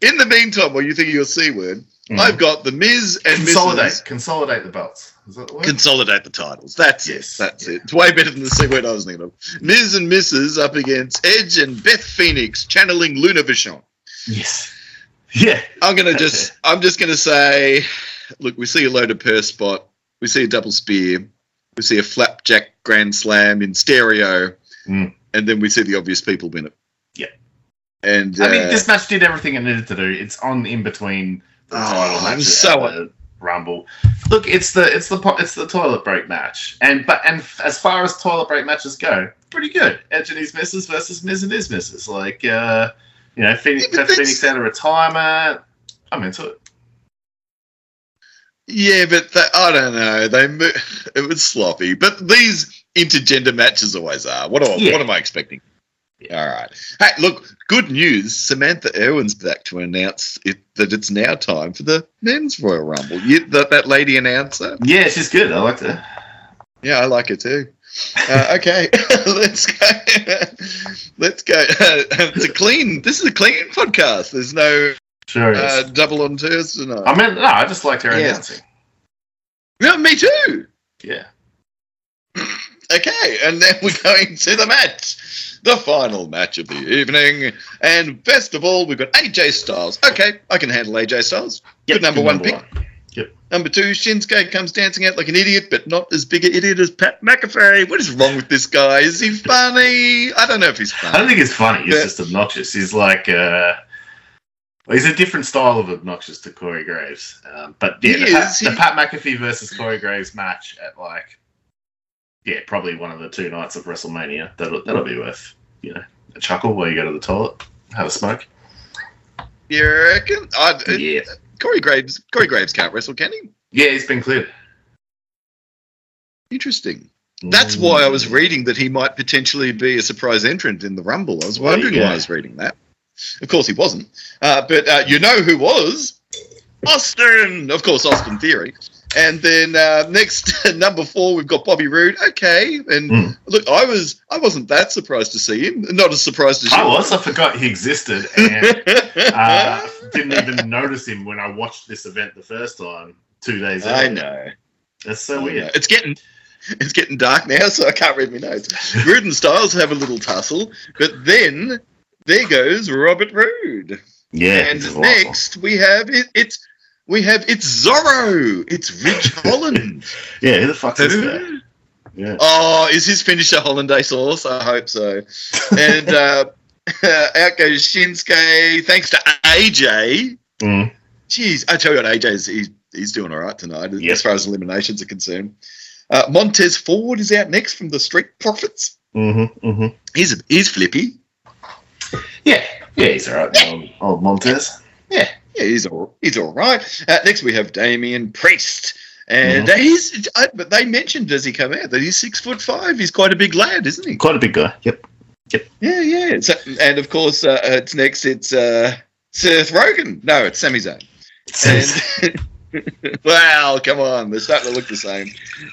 In the meantime, while you think of your c word, Mhm. I've got the Miz and consolidate, Mrs. consolidate the belts. Is that the word? Consolidate the titles. That's Yes. it. That's it. It's way better than the c I was thinking of. Miz and Mrs. up against Edge and Beth Phoenix, channeling Luna Vachon. yes. Yeah. I'm gonna just I'm just gonna say, look, we see a loaded purse spot, we see a double spear, we see a flapjack grand slam in stereo, Mm. and then we see the obvious people win it. Yeah. And I mean, uh, this match did everything it needed to do. It's on in between the Oh, title I'm match so- at the Rumble. Look, it's the it's the it's the toilet break match, and but and as far as toilet break matches go, pretty good. Edge and his misses versus Miz and his misses. Like, uh, you know, Phoenix, Yeah, but Beth that's- Phoenix out of retirement. I'm into it. Yeah, but that, I don't know. They it was sloppy, but these intergender matches always are. What am, Yeah. what am I expecting? All right. Hey, look, good news. Samantha Irvin's back to announce it, that it's now time for the men's Royal Rumble. You, that, that lady announcer? Yeah, she's good. I like her. Yeah, I like her too. Uh, okay, let's go. let's go. it's a clean. This is a clean podcast. There's no Sure uh, double entendres tonight. I mean, no, I just liked her Yes. announcing. yeah, me too. Yeah. Okay, and then we're going to the match, the final match of the evening. And best of all, we've got AJ Styles. Okay, I can handle AJ Styles. Yep, Good number good one number pick. one. Number two, Shinsuke comes dancing out like an idiot, but not as big an idiot as Pat McAfee. What is wrong with this guy? Is he funny? I don't know if he's funny. I don't think he's funny. He's Yeah. just obnoxious. He's like, uh, he's a different style of obnoxious to Corey Graves. Um, but yeah, He the, Pat, the Pat McAfee versus Corey Graves match at like, yeah, probably one of the two nights of WrestleMania. That'll that'll be worth you know a chuckle while you go to the toilet, have a smoke. You reckon? I, Yeah, Corey Graves. Corey Graves can't wrestle, can he? yeah, he's been cleared. Interesting. That's why I was reading that he might potentially be a surprise entrant in the Rumble. I was wondering why I was reading that. Of course, he wasn't. Uh, but uh, you know who was? Austin! Of course, Austin Theory. And then uh, next, number four, we've got Bobby Roode. Okay, and Mm. look, I was I wasn't that surprised to see him. Not as surprised as you. I was. I forgot he existed and uh, didn't even notice him when I watched this event the first time two days. Ago. I know. That's so I weird. know. It's getting it's getting dark now, so I can't read my notes. Roode and Styles have a little tussle, but then there goes Robert Roode. Yeah, and next we have it, it's we have it's Zorro. It's Rich Holland. Yeah, who the fuck's this guy? Yeah. oh, is his finisher hollandaise sauce? I hope so. And uh, out goes Shinsuke. Thanks to AJ. Mm. Jeez, I tell you what, AJ's he's, he's doing all right tonight Yep. as far as eliminations are concerned. Uh, Montez Ford is out next from the Street Profits. Mm-hmm, mm-hmm. He's he's flippy. Yeah, yeah, he's all right. Old, old Montez. Yeah, yeah, he's all he's all right. Uh, next we have Damien Priest, and uh, he's I, but they mentioned as he come out that he's six foot five. He's quite a big lad, isn't he? Quite a big guy. Yep. Yep. Yeah, yeah. So, and of course, uh, it's next. It's uh, Seth Rogen. No, it's Sami Zayn. And well, come on, they're starting to look the same.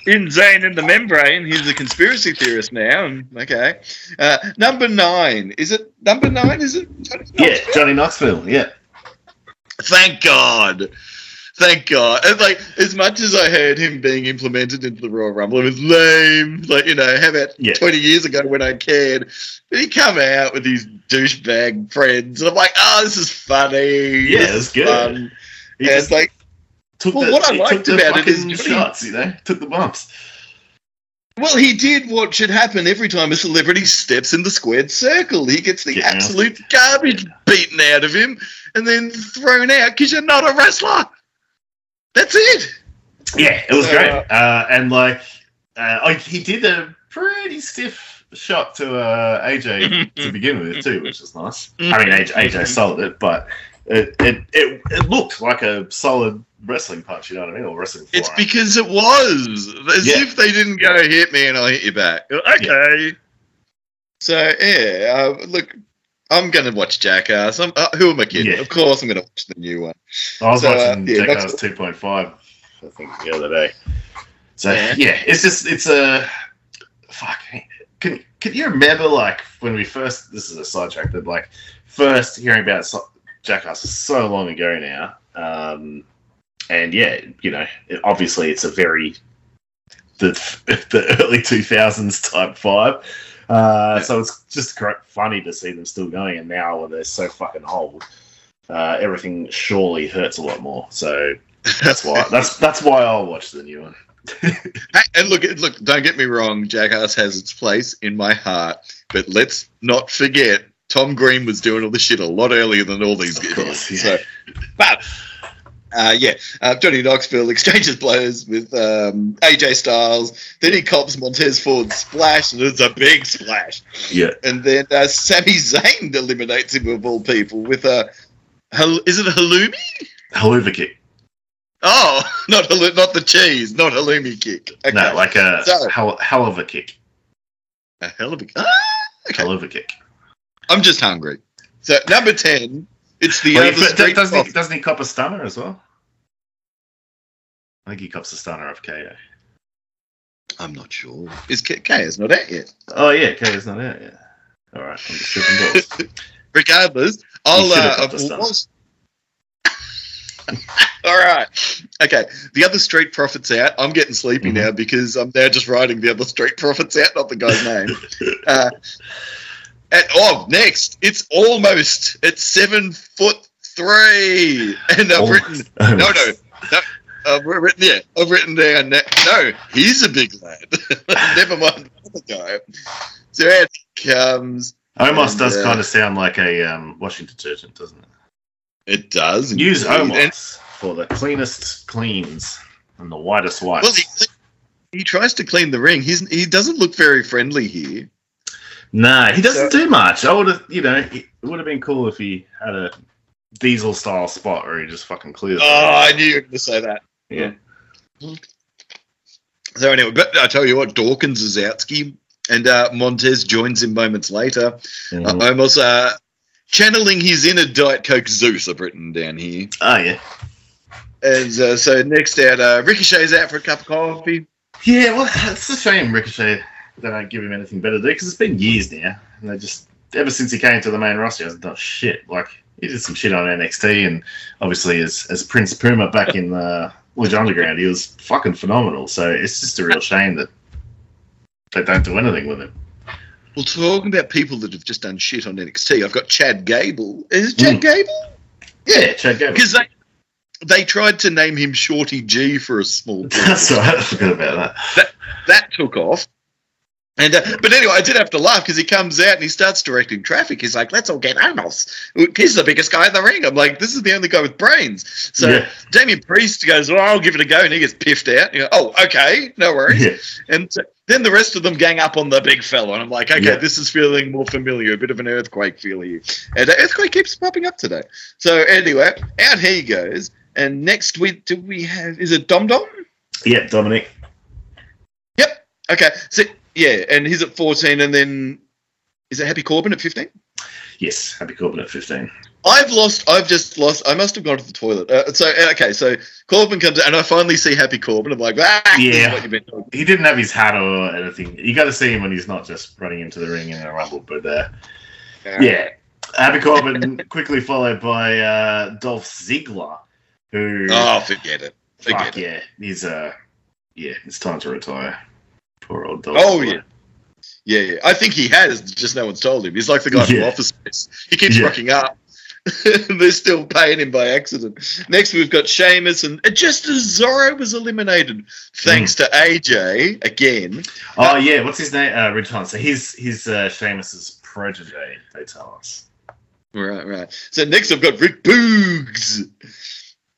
In Zayn in the membrane, he's a conspiracy theorist now. And, okay, uh, number nine. Is it number nine? Is it? yeah, Johnny Knoxville. Yeah. Thank God. Thank God. And like, as much as I heard him being implemented into the Royal Rumble, it was lame. Like, you know, how about Yeah. 20 years ago when I cared? He come out with these douchebag friends. And I'm like, oh, this is funny. Yeah, it's good. fun. He it's like, took well, the, what I liked about it is shots, you know, took the bumps. Well, he did what should happen every time a celebrity steps in the squared circle. He gets the out. absolute garbage beaten out of him and then thrown out because you're not a wrestler. That's it. Yeah, it was So, great. Uh, and like, uh, he did a pretty stiff shot to uh, AJ to begin with too, which is nice. I mean, AJ, AJ sold it, but it, it it it looked like a solid wrestling punch. You know what I mean? Or wrestling. It's because it was as Yeah. if they didn't go hit me and I'll hit you back. Okay. So yeah, uh, look, I'm gonna watch Jackass. Uh, who am I kidding? Yeah. Of course, I'm gonna watch the new one. I was So, uh, watching yeah, Jackass 2.5, I think, the other day. So Yeah. yeah. it's just it's a fuck. Can can you remember like when we first? This is a sidetrack, but like first hearing about Jackass so long ago now. Um, and yeah, you know, it, obviously it's a very the the early 2000s type vibe. Uh, Yeah. So it's just funny to see them still going, and now when they're so fucking old, uh, everything surely hurts a lot more. So that's why that's that's why I'll watch the new one. And look, look, don't get me wrong, Jackass has its place in my heart, but let's not forget Tom Green was doing all the shit a lot earlier than all these Of course, guys. yeah. So, but Uh, yeah, uh, Johnny Knoxville exchanges blows with um, AJ Styles. Then he cops Montez Ford's splash, and it's a big splash. Yeah. And then uh, Sami Zayn eliminates him of all people with a. Is it a halloumi? Helluva kick. Oh, not not the cheese, not halloumi kick. Okay. No, like a So- hell, hell of a kick. a hell of a. Ah, okay. Hell of a kick. I'm just hungry. So number ten, it's the he- but street doesn't, he, doesn't he cop a stunner as well? I think he cops a stunner of KO. I'm not sure. Is K- KO's not out yet? Oh yeah, KO's not out yet. All right, I'm just tripping balls. Regardless, I'll. Uh, got the stunner. was- All right. Okay. The other street profits out. I'm getting sleepy Mhm. now because I'm now just writing the other street profits out, not the guy's name. uh, and, oh, next, it's almost at seven foot three, and I've written no, no, no. I've written yeah. I've written down. No, he's a big lad. Never mind the other guy. So out he comes. Omos And, does uh, kind of sound like a um, washing detergent, doesn't it? It does Use indeed. And- for the cleanest cleans and the whitest whites. Well, he, he tries to clean the ring. He's he doesn't look very friendly here. Nah, he doesn't So- do much. I would have, you know, it would have been cool if he had a diesel style spot where he just fucking clears. Oh, I knew you were going to say that. yeah. So anyway, but I tell you what, Dawkins is out ski, and uh, Montez joins him moments later. Mhm. Uh, almost uh, channeling his inner Diet Coke Zeus. I've written down here. oh yeah. And uh, so next out, uh, Ricochet's out for a cup of coffee. Yeah, well, it's a shame Ricochet they don't give him anything better to do because it's been years now, and they just ever since he came to the main roster, he hasn't done shit. Like he did some shit on NXT, and obviously as as Prince Puma back in the Lucha Underground, he was fucking phenomenal. So it's just a real shame that they don't do anything with him. Well, talking about people that have just done shit on NXT, I've got Chad Gable. Is it Chad Mm. Gable? Yeah, Chad Gable. Because they they tried to name him Shorty G for a small. That's right. I forgot about that. that. that took off. And uh, but anyway, I did have to laugh because he comes out and he starts directing traffic. He's like, "Let's all get Omos. He's the biggest guy in the ring." I'm like, "This is the only guy with brains." So Yeah. Damien Priest goes, "Well, I'll give it a go," and he gets piffed out. You "Oh, okay, no worries." Yeah. And so- then the rest of them gang up on the big fella, and I'm like, "Okay, Yeah. this is feeling more familiar. A bit of an earthquake feel here." And the earthquake keeps popping up today. So anyway, out he goes. And next week, do we have? Is it Dom Dom? Yep, Dominic. Yep. Okay. So yeah, and he's at fourteen, and then is it Happy Corbin at fifteen? Yes, Happy Corbin at 15. I've lost. I've just lost. I must have gone to the toilet. Uh, so uh, okay. So Corbin comes out, and I finally see Happy Corbin. I'm like, ah, Yeah. what you've been doing. He didn't have his hat or anything. You got to see him when he's not just running into the ring in a rumble. But uh, yeah, Happy Corbin quickly followed by uh, Dolph Ziggler, who Oh, forget it. Forget fuck it. yeah, he's uh, yeah, it's time to retire. Poor old Dolph. Oh, yeah. Yeah, yeah. I think he has. Just no one's told him. He's like the guy from Yeah. Office Space. He keeps Yeah. rocking up. They're still paying him by accident. Next, we've got Sheamus, and just as Zorro was eliminated, thanks to AJ again. Oh yeah, what's his name? Uh, Ridge Holland. So he's he's uh, Sheamus's protege. They tell us. Right, right. So next, I've got Rick Boogs,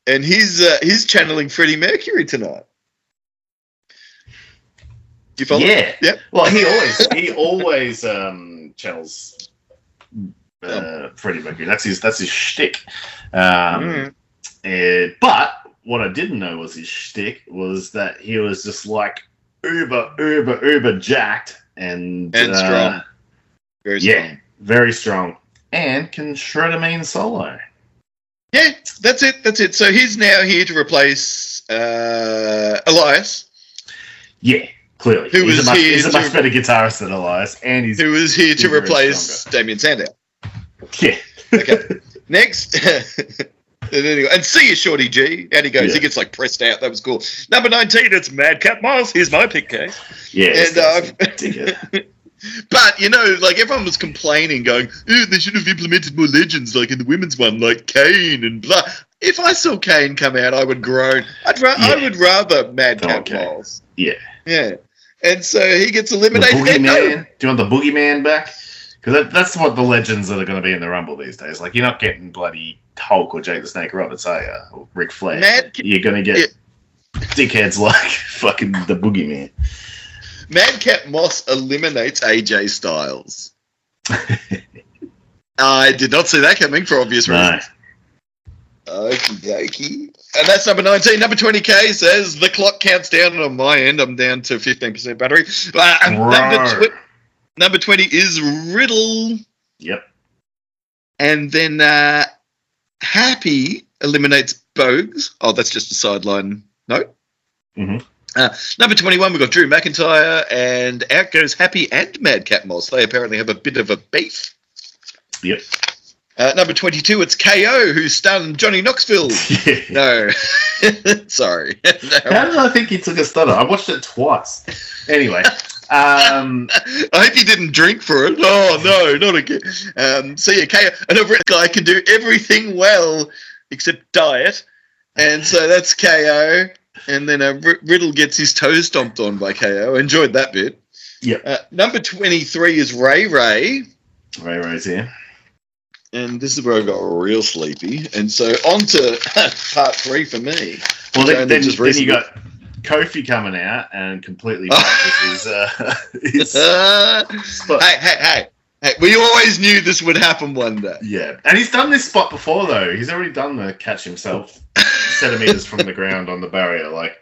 and he's uh, he's channeling Freddie Mercury tonight. You follow? Yeah. Yep. Well, he always he always um, channels uh, Freddie Mercury. That's his that's his shtick. Um, Mm. eh, but what I didn't know was his shtick was that he was just like uber uber uber jacked and And uh, strong. Very yeah. strong. very strong, and can shred a mean solo. Yeah, that's it. That's it. So he's now here to replace uh, Elias, Yeah, clearly Who he's was a much, he's a to- much better guitarist than Elias, and he's who is here to replace Damien Sandow. yeah. Okay. Next. And anyway, and see you, Shorty G. And he goes. Yeah. He gets like pressed out. That was cool. Number 19, it's Madcap Miles. Here's my pick case. Yeah, And, uh. But you know, like everyone was complaining, going, "Ooh, they should have implemented more legends, like in the women's one, like Kane and blah." If I saw Kane come out, I would groan. I'd ra- I would rather Madcap Okay. Miles. Yeah. yeah. And so he gets the eliminated. No, boogeyman. Do you want the boogeyman back? Because that, that's what the legends that are going to be in the Rumble these days. Like you're not getting bloody Hulk or Jake the Snake Roberts, are you? Or Ric Flair. Mad, You're going to get dickheads like fucking the Boogeyman. Madcap Moss eliminates AJ Styles. I did not see that coming for obvious No. reasons. Okie dokie. And that's number 19. Number 20K says the clock counts down on my end. I'm down to 15% battery. Uh, number, tw- number 20 is Riddle. Yep. And then uh, Happy eliminates Boogs. Oh, that's just a sideline note. Mhm. Uh, number 21, we've got Drew McIntyre, and out goes Happy and Madcap Moss. They apparently have a bit of a beef. Yep. Uh, number 22, it's KO, who stunned Johnny Knoxville. No. Sorry. How did I think he took a stutter? I watched it twice. Anyway, um, I hope you didn't drink for it. Oh, no, not again. Um, so, yeah, KO, an over guy can do everything well except diet. And so that's KO. And then uh, R- Riddle gets his toe stomped on by KO. Enjoyed that bit. Yep. Uh, number 23 is Ray Ray. Ray Ray's here. And this is where I got real sleepy. And so on to part three for me. Well, then, then, just then you got Kofi coming out and completely his, uh, his spot. hey, hey, hey. Hey, we always knew this would happen one day. Yeah, and he's done this spot before though. He's already done the catch himself centimeters from the ground on the barrier. Like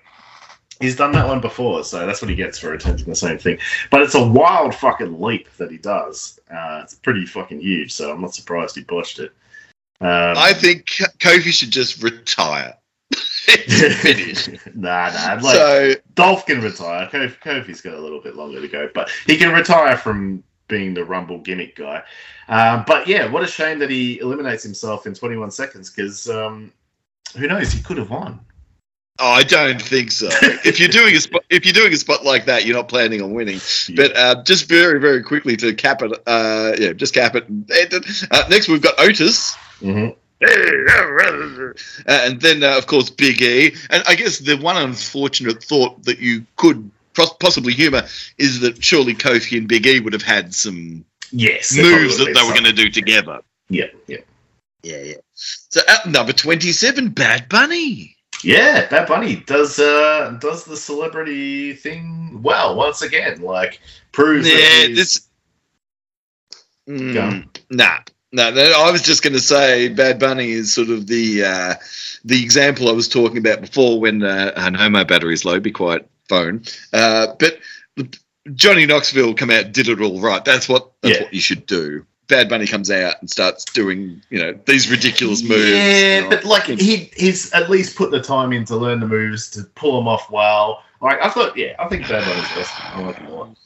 he's done that one before, so that's what he gets for attempting the same thing. But it's a wild fucking leap that he does. Uh, it's pretty fucking huge, so I'm not surprised he botched it. Um, I think Kofi should just retire. Nah, nah. Like, so, Dolph can retire. Kofi, Kofi's got a little bit longer to go, but he can retire from being the Rumble gimmick guy. Um, but yeah, what a shame that he eliminates himself in 21 seconds because um, who knows? He could have won. Oh, I don't think so. if you're doing a spot, if you're doing a spot like that, you're not planning on winning. But uh, just very, very quickly to cap it, uh, yeah, just cap it. Uh, next, we've got Otis. Mhm. Uh, and then, uh, of course, Big E. And I guess the one unfortunate thought that you could possibly humour is that surely Kofi and Big E would have had some yes, moves that they were going to do together. Yeah, yeah, Yeah, yeah. So at number 27, Bad Bunny. Yeah. Bad Bunny does uh, does the celebrity thing well once again. Like proves that Yeah, he's- this. Mm, nah, no, no. I was just going to say, Bad Bunny is sort of the uh, the example I was talking about before. When uh, I know my battery's low, be quiet, phone. Uh, but Johnny Knoxville come out, did it all right. That's what that's Yeah. what you should do. Bad Bunny comes out and starts doing, you know, these ridiculous moves. Yeah, but like he he's at least put the time in to learn the moves to pull them off well. Like I thought, yeah, I think Bad Bunny's best. I like him a lot.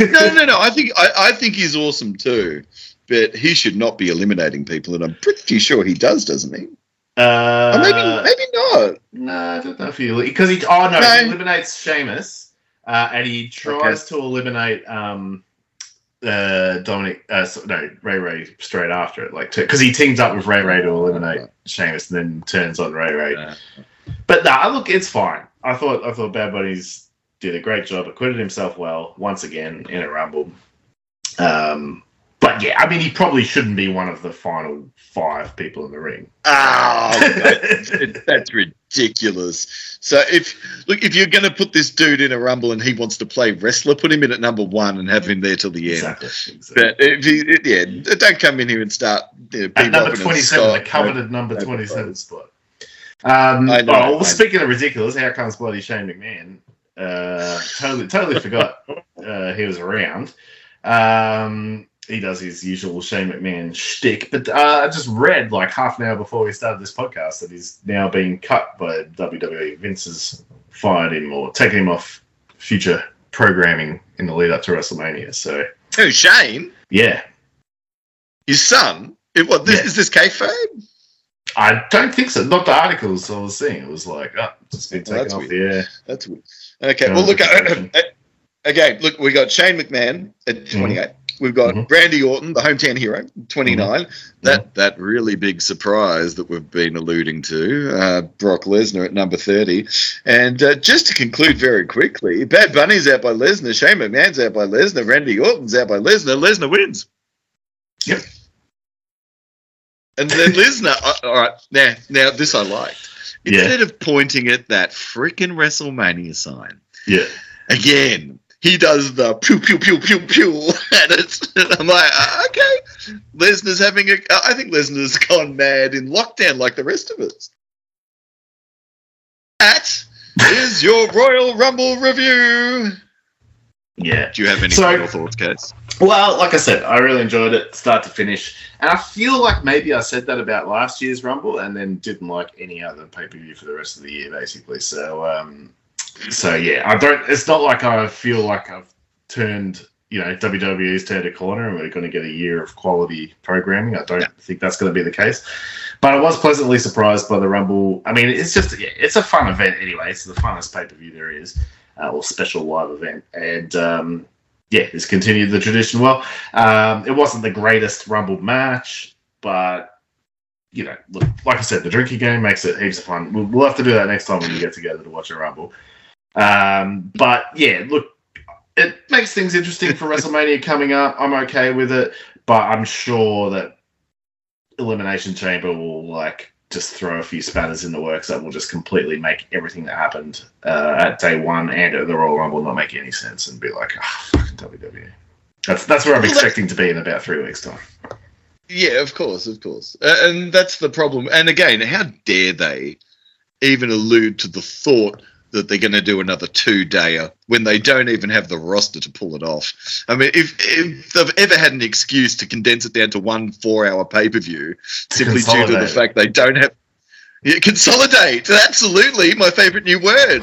no, no, no. I think I, I think he's awesome too, but he should not be eliminating people, and I'm pretty sure he does, doesn't he? Uh, or maybe maybe not. No, I don't know if he because he. Oh no, No. he eliminates Sheamus, uh, and he tries to eliminate um, uh, Dominic. Uh, no, Ray Ray straight after it, like because he teams up with Ray Ray to eliminate Sheamus, and then turns on Ray Ray. But nah, look, it's fine. I thought I thought Bad Bunny's did a great job, acquitted himself well once again in a rumble. Um, but yeah, I mean, he probably shouldn't be one of the final five people in the ring. Oh, that's, that's ridiculous. So if look, if you're going to put this dude in a rumble and he wants to play wrestler, put him in at number one and have him there till the end. Exactly. exactly. But if he, yeah, don't come in here and start. You know, At number 27, the start- coveted number no, 27 spot. Um, I know, oh, I know. well, speaking of ridiculous, how comes bloody Shane McMahon? Uh, totally, totally forgot uh, he was around. Um, he does his usual Shane McMahon shtick, but uh, I just read like half an hour before we started this podcast that he's now being cut by WWE. Vince has fired him or taken him off future programming in the lead up to WrestleMania. So Who, Shane? yeah, His son? It, what, this, Yeah. Is this kayfabe? I don't think so. Not the articles I was seeing. It was like, oh, just been Oh, taken that's off the air. That's weird. Okay, Yeah, well, look, uh, uh, again, look, we got Shane McMahon at 28. We've got Mhm. Randy Orton, the hometown hero, 29. That that really big surprise that we've been alluding to, uh, Brock Lesnar at number 30. And uh, just to conclude very quickly, Bad Bunny's out by Lesnar, Shane McMahon's out by Lesnar, Randy Orton's out by Lesnar. Lesnar wins. Yep. And then Lesnar, uh, all right, now, now this I liked. Yeah. Instead of pointing at that freaking WrestleMania sign, Yeah. again, he does the pew pew pew pew pew, and it's. And I'm like, uh, okay, Lesnar's having a. I think Lesnar's gone mad in lockdown like the rest of us. That is your Royal Rumble review. Yeah. Do you have any So- final thoughts, Case? Well, like I said, I really enjoyed it, start to finish, and I feel like maybe I said that about last year's Rumble, and then didn't like any other pay per view for the rest of the year, basically. So, um, so yeah, I don't. It's not like I feel like I've turned, you know, WWE's turned a corner, and we're going to get a year of quality programming. I don't Yeah. think that's going to be the case. But I was pleasantly surprised by the Rumble. I mean, it's just yeah, it's a fun event anyway. It's the funnest pay per view there is, uh, or special live event, and um, yeah, it's continued the tradition well. Um, it wasn't the greatest Rumble match, but you know, look, like I said, the drinking game makes it heaps of fun. We'll, we'll have to do that next time when we get together to watch a Rumble. Um, but yeah, look, it makes things interesting for WrestleMania coming up. I'm okay with it, but I'm sure that Elimination Chamber will like just throw a few spanners in the works that will just completely make everything that happened uh, at day one and at the Royal Rumble not make any sense and be like, ah, fucking WWE. That's that's where I'm Well, expecting to be in about three weeks' time. Yeah, of course, of course. Uh, and that's the problem. And again, how dare they even allude to the thought that they're going to do another two dayer when they don't even have the roster to pull it off? I mean, if, if they've ever had an excuse to condense it down to one four hour pay per view simply due to the fact they don't have. Yeah, consolidate. Absolutely, my favorite new word.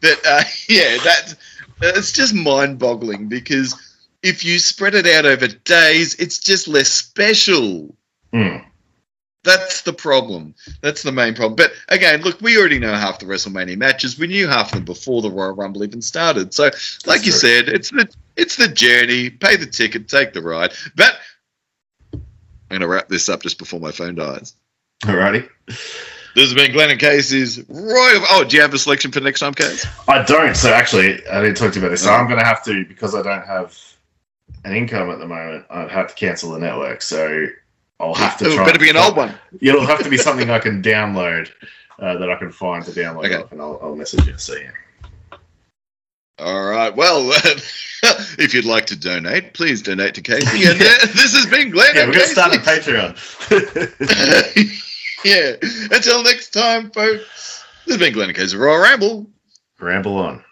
That uh, yeah, that it's just mind boggling because if you spread it out over days, it's just less special. Hmm. That's the problem. That's the main problem. But again, look, we already know half the WrestleMania matches. We knew half of them before the Royal Rumble even started. So, like you true. said, it's the it's the journey. Pay the ticket, take the ride. But I'm going to wrap this up just before my phone dies. Alrighty. This has been Glenn and Casey's Royal. Oh, do you have a selection for next time, Case? I don't. So actually, I didn't talk to you about this. So I'm oh. going to have to because I don't have an income at the moment. I'd have to cancel the network. So I'll have to It better be an old one. It'll have to be something I can download uh, that I can find to download Okay. off, and I'll, I'll message you. So yeah. All right. Well, if you'd like to donate, please donate to Casey. And uh, this has been Glenn. Yeah, we're going to start a Patreon. yeah. Until next time, folks. This has been Glenn and Casey Royal Ramble. Ramble on.